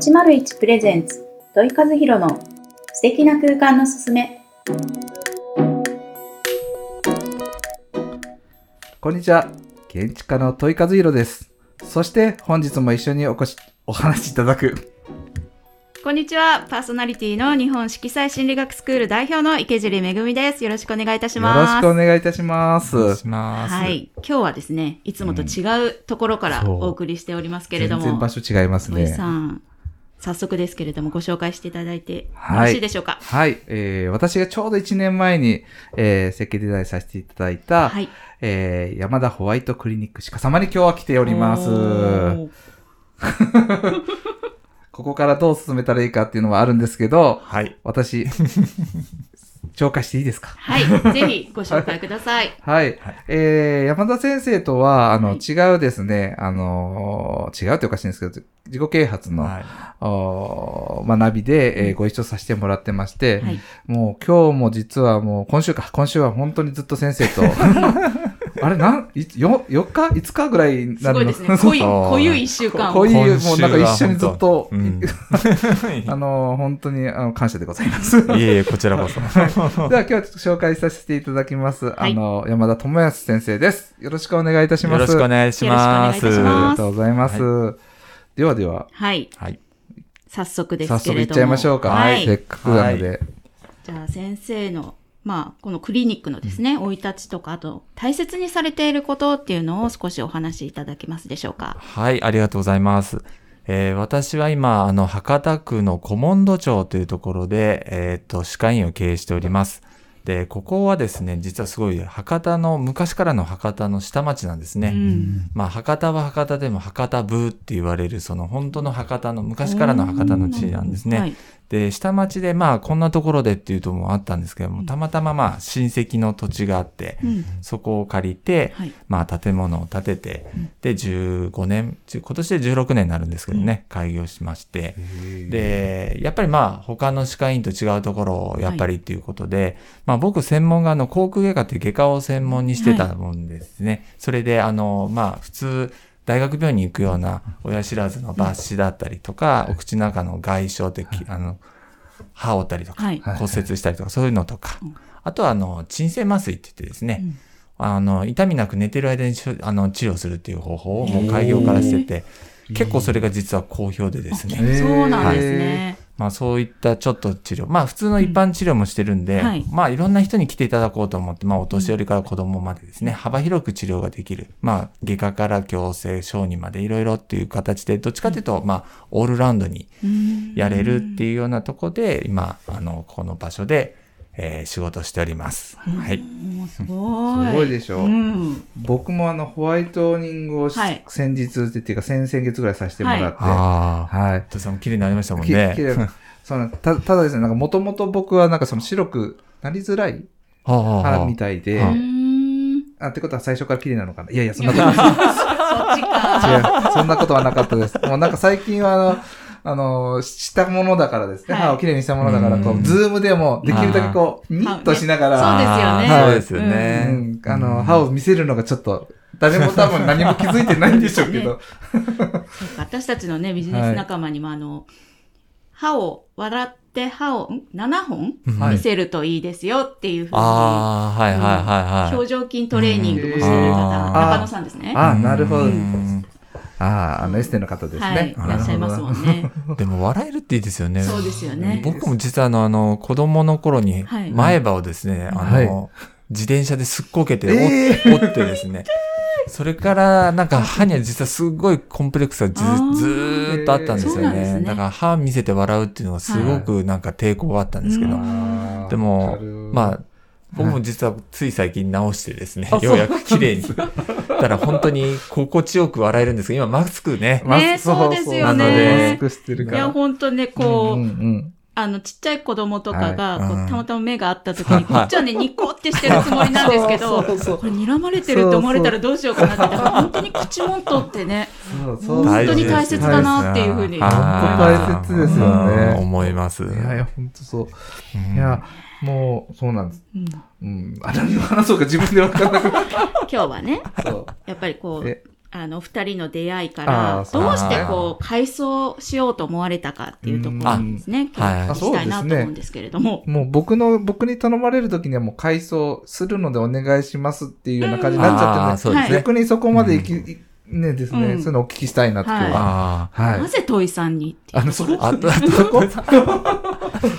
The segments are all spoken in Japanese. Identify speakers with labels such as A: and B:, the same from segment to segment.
A: 801プレゼンツ土井和弘の素敵な空間のすすめ。
B: こんにちは。建築家の問い和弘です。そして本日も一緒におこし、お話しいただく、
A: こんにちは。パーソナリティの日本色彩心理学スクール代表の池尻めぐみです。よろしくお願いいたし
B: よ
A: ます。
B: ろしくお願いいたします。
A: はい。今日はですねいつもと違うところからお送りしておりますけれども。
B: 全然場所違います
A: 土井
B: ね。
A: さん早速ですけれどもご紹介していただいてよ
B: はい。
A: ろしいでしょうか？
B: はい、えー、私がちょうど1年前に、えー、設計デザインさせていただいた、
A: はい。
B: えー、山田ホワイトクリニック鹿様に今日は来ております。ここからどう進めたらいいかっていうのはあるんですけど、
C: はい。
B: 私、紹介していいですか？
A: はい ぜひご紹介ください。
B: はい。
C: はい。
B: えー、山田先生とは、あの、
A: はい。
B: 違うですね、あのー違うっておかしいんですけど、自己啓発の、
C: はい。
B: おー学びで、えーご一緒させてもらってまして、
A: はい。
B: もう今日も実はもう今週か、今週は本当にずっと先生と、あれ、なん、いよ、4日 ?5 日ぐらいになるの？
A: すごいですね 濃い
C: そう
A: 濃ゆい一週間を
B: こういもうなんか一緒にずっと、
C: うん
B: あのー本当にあの感謝でございます。
C: いえいえ、こちらこそ。
B: では今日は紹介させていただきます。あの、山田智康先生です。よろしくお願いいたします。
C: よろしくお願いします。
A: ます
B: ありがとうございます。ではでは、
A: はい
C: はい。
A: 早速です
B: 早
A: けれども
B: 速いっちゃいましょうか。
A: はい
B: せっかくなので。
A: じゃあ先生の、まあ、このクリニックのですね、生い立ちとか、あと大切にされていることっていうのを少しお話しいただけますでしょうか？
C: はい、ありがとうございます。えー私は今、あの、博多区の古門戸町というところで、えっ、と、歯科医院を経営しております。で、ここはですね、実はすごい博多の、昔からの博多の下町なんですね。
A: うん。
C: まあ、博多は博多でも博多ブーって言われる、その本当の博多の、昔からの博多の地なんですね。
A: はい。
C: で、下町でまあ、こんなところでっていうともあったんですけども、たまたままあ、親戚の土地があって、
A: うん。
C: そこを借りて、
A: はい。
C: まあ、建物を建てて、で、15年、今年で16年になるんですけどね、開業しまして、で、やっぱりまあ、他の歯科医院と違うところをやっぱりっていうことで、まあ僕専門があの、口腔外科っていう外科を専門にしてたもんですね。それであの、まあ普通、大学病院に行くような親知らずの抜歯だったりとか、お口の中の外傷って、あの、歯折ったりとか、骨折したりとか、そういうのとか、
A: うん。
C: あとはあの、鎮静麻酔って言ってですね、
A: うん。
C: あの、痛みなく寝てる間にあの治療するっていう方法をもう開業からしてて、結構それが実は好評でですね。
A: そうなんですね。
C: まあそういったちょっと治療。まあ普通の一般治療もしてるんで、
A: うんはい
C: まあいろんな人に来ていただこうと思って、まあお年寄りから子供までですね、幅広く治療ができる。まあ外科から矯正、小児までいろいろっていう形で、どっちかというと、まあオールラウンドに
A: うん
C: やれるっていうようなとこで、今、あの、この場所で、えー仕事しております。はい。
A: すごい。
B: すごいでしょ
A: うん。
B: 僕もあの、ホワイトニングをし
A: はい
B: 先日っていうか、先々月ぐらいさせてもらって、
C: ああ。
B: はい。
C: とさんも綺麗になりましたもん
B: き
C: ね。
B: きれいなそうなんたただですね、なんかもともと僕はなんかその白くなりづらい
C: はあはあ
B: 歯みたいで、
A: う
C: はあ
A: ん。
B: あ、ってことは最初から綺麗なのかな？いやいや、そんなことない。
A: そっちか。
B: 違う、そんなことはなかったです。もうなんか最近はあの、あの、したものだからですね。
A: はい
B: 歯をきれいにしたものだから、こう、
C: うん
B: ズームでもできるだけこう、ニッとしながら、
A: そうですよね
C: そうですよね。
B: うん、あの、歯を見せるのがちょっと、誰も多分何も気づいてないんでしょうけど。
A: 私たちのね、ビジネス仲間にも、あの、歯を笑って歯を、ん ?7 本
B: はい
A: 見せるといいですよっていうふうに、
C: ああ、はいはいはいはい。
A: 表情筋トレーニングもしてる方、
C: うん
A: 中野さんですね。
B: ああ、なるほど。
C: うん
B: ああ、あのエステの方です
A: はい、
B: ね。
A: いらっしゃいますもんね。
C: でも笑えるっていいですよね。
A: そうですよね。
C: 僕も実はあの、あの、子供の頃に
A: はい、
C: 前歯をですね、あ
B: はい。
C: の、自転車ですっこけて折,、
B: え
C: 折ってですね、それから、なんか歯には実はすごいコンプレックスがず
A: あー。
C: ずーっとあったんですよね。
A: ね。
C: だから歯見せて笑うっていうのがすごくなんか抵抗があったんですけど、
B: あー
C: でもまあ、僕も実はつい最近直してですね、ようやく綺麗に。だから本当に心地よく笑えるんです。けど、今マスクね。
B: マス
A: ねそうですよ
C: ね。
B: マスクしてる
A: いや、
B: から。
A: ほんとね、こう、
B: うんうん
A: あの、ちっちゃい子供とかが、こう
C: はい。うん。
A: たまたま目があった時に、こっちはね、ニコってしてる つもりなんですけど、
B: そうそう。
A: これ睨まれてるって思われたらどうしようかなって、だから本当に口元ってね、
B: そうそう。
A: 本当に大切だなっていうふうに
B: 本当大切ですよね。
C: うん思います。
B: いやいや、ほんとそう。
C: うん。
B: いや、もう、そうなんです。
A: うん
B: うん。あ、何を話そうか自分で分かんなくなっ
A: 今日はね、
B: た。そう。
A: やっぱりこう
B: え、
A: あの、二人の出会いか
B: あ
A: ら、どうしてこう、改装しようと思われたかっていうところなんですね。今日お聞きしたいなと思うんですけれども。
B: もう僕の、僕に頼まれるときにはもう改装するのでお願いしますっていうような感じになっちゃってね。逆にそこまでいき、いねですね、
A: うん
B: そういうのをお聞きしたいなっては。
C: ああ。
B: はい。
A: なぜトイさんに
B: あの、そこ
C: あと、あと？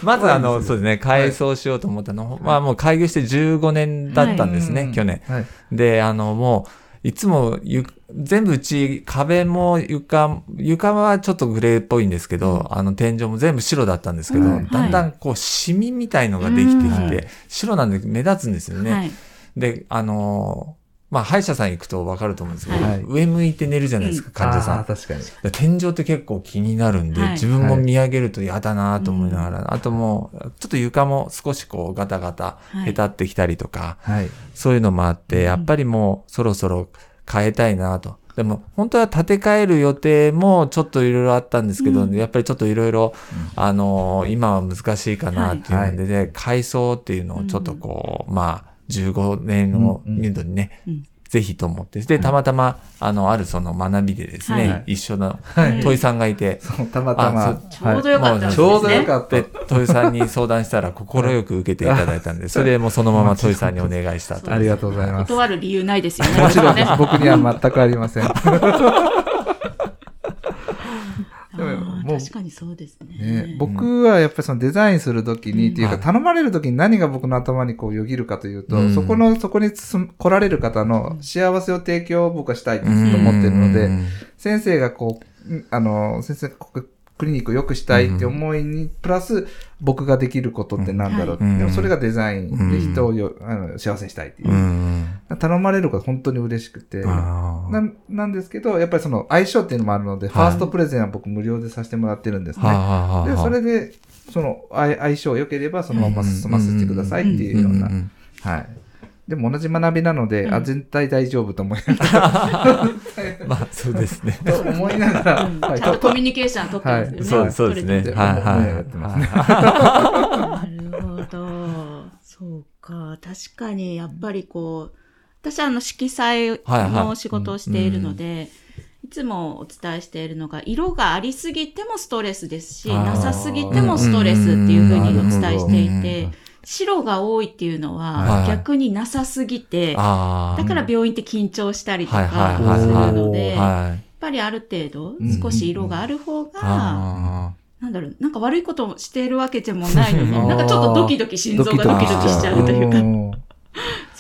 C: まずあの、そうですね、改装しようと思ったの、まあもう開業して15年だったんですね、
B: うん
C: 去年。
B: はい。
C: で、あの、もう、いつもゆ、全部うち、壁も床、床はちょっとグレーっぽいんですけど、あの、天井も全部白だったんですけど、
B: はい
C: だんだんこう、シミみたいのができてきて、
B: うん
C: 白なんで目立つんですよね。
A: はい。
C: で、あのーまあ、歯医者さん行くとわかると思うんですけど、
B: はい。
C: 上向いて寝るじゃないですか、患者さん。
B: 確かに。
C: で天井って結構気になるんで、
A: はい。
C: 自分も見上げると嫌だなと思いながら、あともう、ちょっと床も少しこうガタガタ、
A: はい。
C: へたってきたりとか、
B: はい。
C: そういうのもあって、やっぱりもうそろそろ変えたいなと。でも、本当は建て替える予定もちょっといろいろあったんですけど、
A: うん。
C: やっぱりちょっといろいろ、あのー今は難しいかなっていうので、
B: は
C: で改装っていうのをちょっとこう、まあ、15年を
B: うんうん
C: 見るにね、
A: うん
C: ぜひと思って。で、たまたま、あの、あるその学びでですね、
A: はい
C: 一緒の
B: はい
C: 問いさんがいて、
B: そう、たまたま
C: あ。
A: ちょうどよかったですね。
B: ちょうどよかった
C: で、問いさんに相談したら、快く受けていただいたんで、それでもうそのまま問いさんにお願いしたと。
B: ありがとうございます。
A: 断る理由ないですよね。
B: もちろん
A: ね。
B: 僕には全くありません。
A: 確かにそうですね。
B: ね、僕はやっぱりそのデザインするときに、
A: うん。
B: っていうか
C: はい。
B: 頼まれるときに何が僕の頭にこうよぎるかというと、
C: うん。
B: そこの、そこにつ来られる方の幸せを提供を僕はしたいと思ってるので、
C: うん。
B: 先生がこう、んあの、先生がここクリニックを良くしたいって思いに、プラス僕ができることってなんだろう。って、
C: うん。
B: でもそれがデザインで
C: うん
B: 人をよ、あの幸せにしたいっていう。う。
C: ん。
B: 頼まれること本当に嬉しくて。ななんですけど、やっぱりその相性っていうのもあるので、ファーストプレゼンは僕無料でさせてもらってるんですね。
C: はあはあはあ
B: で、それで、その相相性良ければそのまま進ませてくださいっていうような。はい。でも同じ学びなので、
A: うん
B: あ、全体大丈夫と思いなが
C: まあ、そうですね。
B: ら、と思いながら、
A: うん
B: はい
A: ちゃんとコミュニケーション取ってますよね。
B: はい
C: そうそうですね。
B: で
C: はいはい。
B: やってますね
A: なるほど。そうか。確かに、やっぱりこう、私はあの色彩
C: はいはい。
A: の仕事をしているので、いつもお伝えしているのが、色がありすぎてもストレスですし、なさすぎてもストレスっていうふうにお伝えしてい
C: うん
A: て、白が多いっていうの
C: は
A: はい逆になさすぎて、
C: ああ。
A: だから病院って緊張したりと
C: はいはい
A: かする
C: はい。はい。
A: ので、やっ
C: はい。
A: ぱりある程度
B: うん
A: 少し色がある方が、
C: あ
A: なんだろう、なんか悪いことをしているわけでもないのに、
B: あー。
A: なんかちょっとドキドキ心臓がドキドキしちゃうというか、
B: ん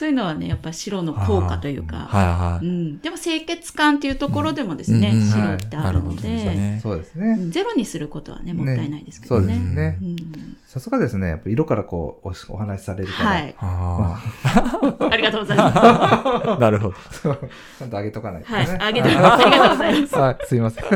A: そういうのはね、やっぱ白の効果という
C: あ。
A: か、
C: はいはい。
A: うん、でも清潔感っていうところでもですね、白ってあるので、
C: ね。
B: そうですね。
A: うんゼロにすることはね、もったいないですけど
B: そうです
A: ね。
B: さすがですね。やっぱ色からこうおお話しされるから。
A: はい。
C: あ
A: ありがとうございます。
C: あ。なるほど。
B: ちゃんと上げとかないと
A: はい。
B: ね。
A: あげて、ありがとうございます。
B: はい、すいません。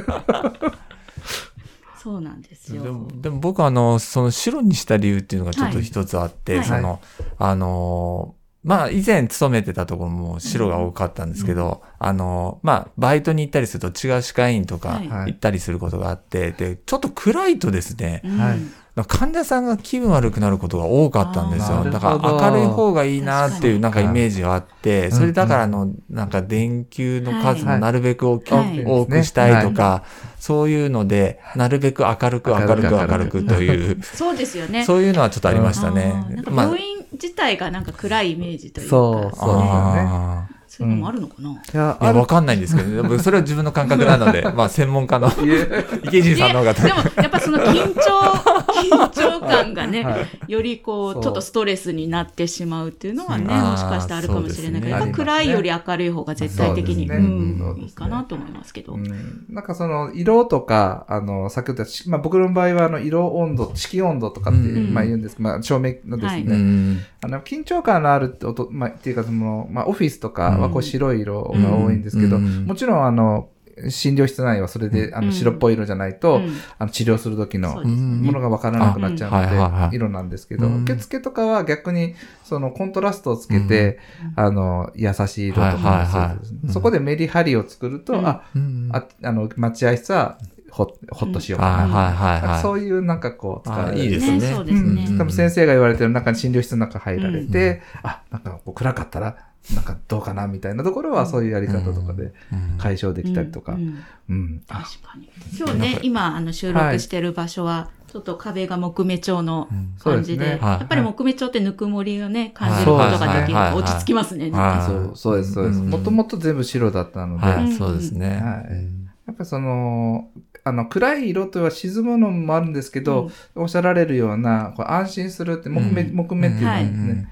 A: そうなんですよ。
C: でも、でも僕はあの、その白にした理由っていうのがちょっと一つあって、
A: はい
C: その、あの、まあ以前勤めてたところも白が多かったんですけど、あの、まあバイトに行ったりすると違う歯科医院とか
A: はい。
B: はい。
C: 行ったりすることがあって、で、ちょっと暗いとですね、
A: うん。
B: はい。
C: 患者さんが気分悪くなることが多かったんですよ。だから明るい方がいいなっていうなんかイメージがあって、
B: い。
C: それだからあの、なんか電球の数もなるべく大き
A: はい。
C: 多くしたいとか、そういうので、なるべく明るく明るく明るくという、
A: そうですよね。
C: そういうのはちょっとありました
A: あ
C: ねまあ
A: 病院自体がなんか暗いイメージというか、
B: そう。そう
A: ね。
C: あ
A: そういうのもあるのかな、
B: いや、
C: ーいや、わかんないんですけど、ね、僕それは自分の感覚なので、まあ専門家の池尻さんの方が。
A: でも、やっぱその緊張、緊張感がね、
B: はい。
A: よりこう、ちょっとストレスになってしまうっていうのはね、
C: うん。
A: もしかしてあるかもしれないけど、
C: あー
A: やっぱ暗いより明るい方が絶対的に、
B: そう
A: んいいかなと思いますけど。
B: うん。なんかその色とか、あの、先ほど言ったし、まあ僕の場合はあの色温度、色温度とかって、
C: うん。
B: まあ言うんですまあ照明のですね、
A: はい。
C: うん
B: あの、緊張感のある音、まあ、っていうかその、まあオフィスとかはこう白い色が多いんですけど、
C: うん。
B: もちろんあの、診療室内はそれで、あの、
A: うん
B: 白っぽい色じゃないと、
A: うん。
B: あの、治療する時のものがわからなくなっちゃうので、色なんですけど、
C: うん。
B: 受付とかは逆に、その、コントラストをつけて、あの、優しい色とかそこでメリハリを作ると、ああの、待合室はほ、ほっとしよう。か
C: はい
B: な。
C: はいはいはい。
B: そういうなんかこう、
C: あ
B: 使
C: いいですね。
A: そうですね。
B: うん。多分先生が言われてる中に診療室の中入られて、あ、なんかこう暗かったら、なんかどうかなみたいなところはそういうやり方とかで
C: うん。
B: 解消できたりとか。
A: う
B: うん。
A: 確かに。今日ね、今、あの、収録してる場所は、ちょっと壁が木目調の
C: うん。
A: 感じで、やっぱり木目調ってぬくもりをね、感じることができる。
C: はい。
A: と落ち着きますね。
C: はい。
B: そう、そうです、そうです。
C: うん。
B: もともと全部白だったので、や
C: はい、そうですね。
B: はい。
C: うん。
B: っぱりその、あの、暗い色とは沈むのもあるんですけど、おっしゃられるような、こう安心するって、木目、
C: うん。
B: 木目っていうのはです
C: うん
B: ね、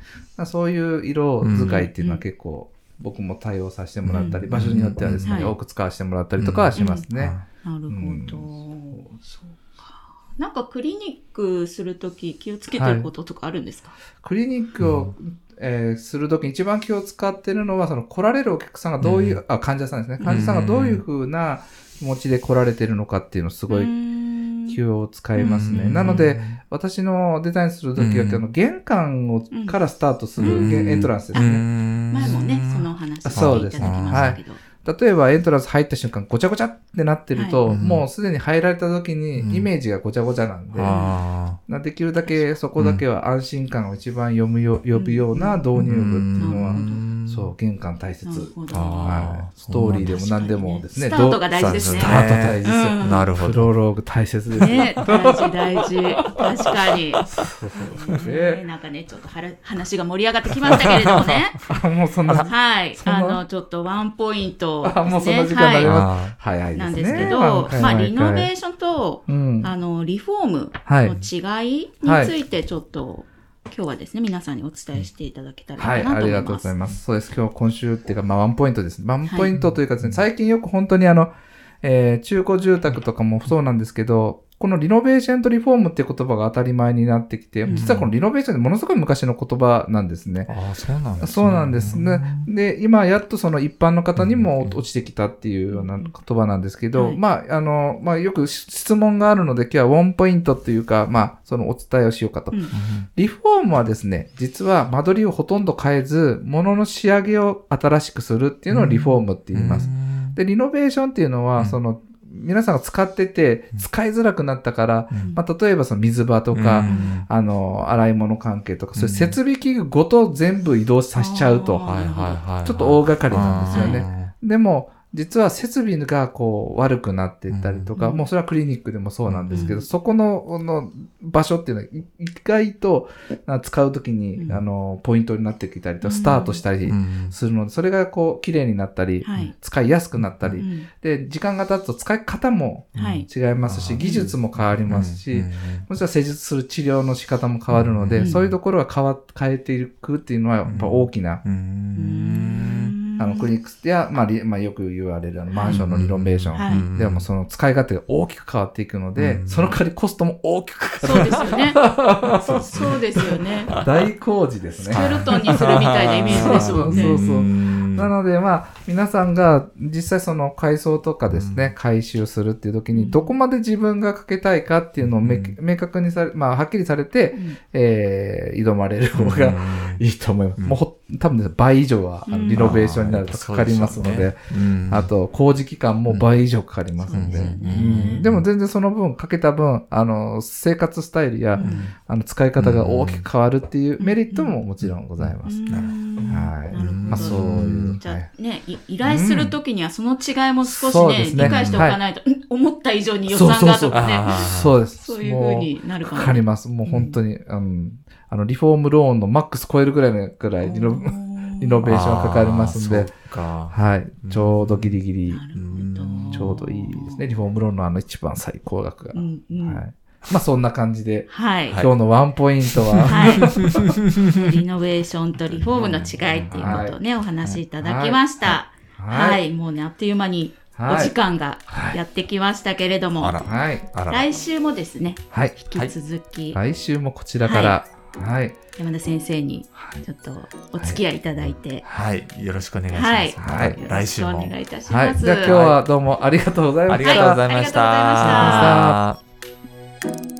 B: そういう色使いっていうのは結構、僕も対応させてもらったり、
A: うん
B: 場所によってはですね、
A: はい。
B: 多く使わせてもらったりとかはしますね。
A: なるほ
B: うん。
A: ど。そうか。なんかクリニックするとき気をつけてることとかあるんですか、
B: クリニックを、えーするときに一番気を使ってるのは、その来られるお客さんがどういう、
C: う
B: あ、患者さんですね。患者さんがどういうふうな気持ちで来られてるのかっていうのをすごい気
A: を。
B: を使いますね。
A: うん。
B: なので、、私のデザインするときは、
C: うん。
B: あの玄関を
A: うん
B: からスタートする、エントランスですね。
A: 前もね、そのお話し
B: そうです
A: していただきましたけど。
B: 例えばエントランス入った瞬間、ごちゃごちゃってなってると、
C: はい
B: もうすでに入られた時に
C: うん。
B: イメージがごちゃごちゃなんで、
C: あ
B: なできるだけそこだけは安心感を一番読むよ、呼ぶような導入部っていうのは、
A: うん
B: そう、玄関大切。ストーリーでも何でもですね。
A: スタートが大事ですね。
B: スタート大事ですよ。
A: うん
C: なるほど。
B: プロローグ大切です。
A: ね、大事大事。確かに。なんかね、ちょっと話が盛り上がってきましたけれどもね。
B: あもうそんな、
A: はい。あの、ちょっとワンポイント、
B: あもうそんな時間になり
A: は
B: ま
C: あ
B: 早い
A: い、
B: ですね。
A: なんですけど、まあ、リノベーションと、
B: うん。
A: あの、リフォーム
B: はい。
A: の違いについてちょっと、今日はですね、皆さんにお伝えしていただけたら
B: はい、
A: なと思います。
B: ありがとうございます。そうです。今日、今週っていうか、まあ、ワンポイントです。ワンポイントというかですね、最近よく本当にあの、えー中古住宅とかもそうなんですけど、このリノベーションとリフォームっていう言葉が当たり前になってきて、
A: うん
B: 実はこのリノベーションってものすごい昔の言葉なんですね。
C: ああ、そうなんですね。
B: そうなんですね。で、今やっとその一般の方にも落ちてきたっていうような言葉なんですけど、
A: はい
B: まあ、あの、まあ、よく質問があるので、今日はワンポイントっていうか、まあ、そのお伝えをしようかと。
A: うん
B: リフォームはですね、実は間取りをほとんど変えず、物の仕上げを新しくするっていうのをリフォームって言います。で、リノベーションっていうのは、
C: うん
B: その、皆さんが使ってて
C: うん
B: 使いづらくなったから、
C: うん
B: まあ、例えばその水場とか、
C: うん
B: あの、洗い物関係とか、そういう
C: うん
B: 設備器具ごと全部移動させちゃうと。ちょっと大掛かりなんですよね。
C: ね。
B: でも、実は設備がこう悪くなっていったりとか、
A: うん
B: もうそれはクリニックでもそうなんですけど、
A: うん
B: そこのこの場所っていうのは意外とあ使うときに、
A: うん。
B: あのポイントになってきたりと
A: うん。
B: スタートしたり
C: うん
B: するので、それがこう綺麗になったり、
A: はい。
B: 使いやすくなったり、
A: うん
B: で、時間が経つと使い方も
A: はい。
B: 違いますし、
C: うん
B: 技術も変わりますし、
C: うん
B: もちろん施術する治療の仕方も変わるので、
A: うん。
B: そういうところは変わ、変えていくっていうのはやっぱ大きな、あの、クリニックや、まあ、リまあ、よく言われるあのマンションのリノベーション。でもその使い勝手が大きく変わっていくので、
C: うん
B: その代わりコストも大きくかか
A: そうですよね。そうですよね。
B: る。大工事ですね。
A: スケルトンにするみたいなイメージですもんね。
B: そうそうなので、まあ、皆さんが実際その改装とかですね、
C: うん。
B: 改修するっていう時に、
A: うん。
B: どこまで自分がかけたいかっていうのを明確にされ、まあ、はっきりされて、
A: うん。
B: えー、挑まれる方がいいと思います。
C: うん。
B: もうほ、多分ね、倍以上は、リノベーションになるとかかりますので、
C: うん。
B: あと、工事期間も倍以上かかりますので、でも全然その分、かけた分、あの、生活スタイルや、
A: うん。
B: あの、使い方が大きく変わるっていうメリットももちろんございます。
A: うん。
B: はい。まあ、そういう。
A: じゃ
B: はい。
A: あね、い依頼するときにはその違いも少しね、理解しておかないと、うん思った以上に予算がとかね、
B: そうです。
A: そういう風になるかも。
B: もうかかります。もう本当に、うん、あの、リフォームローンのマックス超えるぐらいのぐらいリノ、リノベーションかかりますんで。はい。ちょうどギリギリ。ちょうどいいですね。リフォームローンのあの一番最高額が。はい。まあ、そんな感じで、
A: はい。
C: はい
B: 今日のワンポイントは、
A: はい。リノベーションとリフォームの違いっていうことをね、お話しいただきました。はい。もうね、あっという間にお
B: はい
A: 時間がやってきましたけれども。来週もですね、
B: はい。
A: 引き続き、
B: 来週もこちらから、はい。
A: 山田先生にちょっとお付き合いいただいて、
C: はい。よろしくお願いします。
A: はい。
C: 来週も
A: しくお願いいたし
B: はい。
A: ます。
B: じゃあ今日はどうもありがとうございました。
C: ありがとうございまし
A: はいありがとうございました
C: た。Thank you.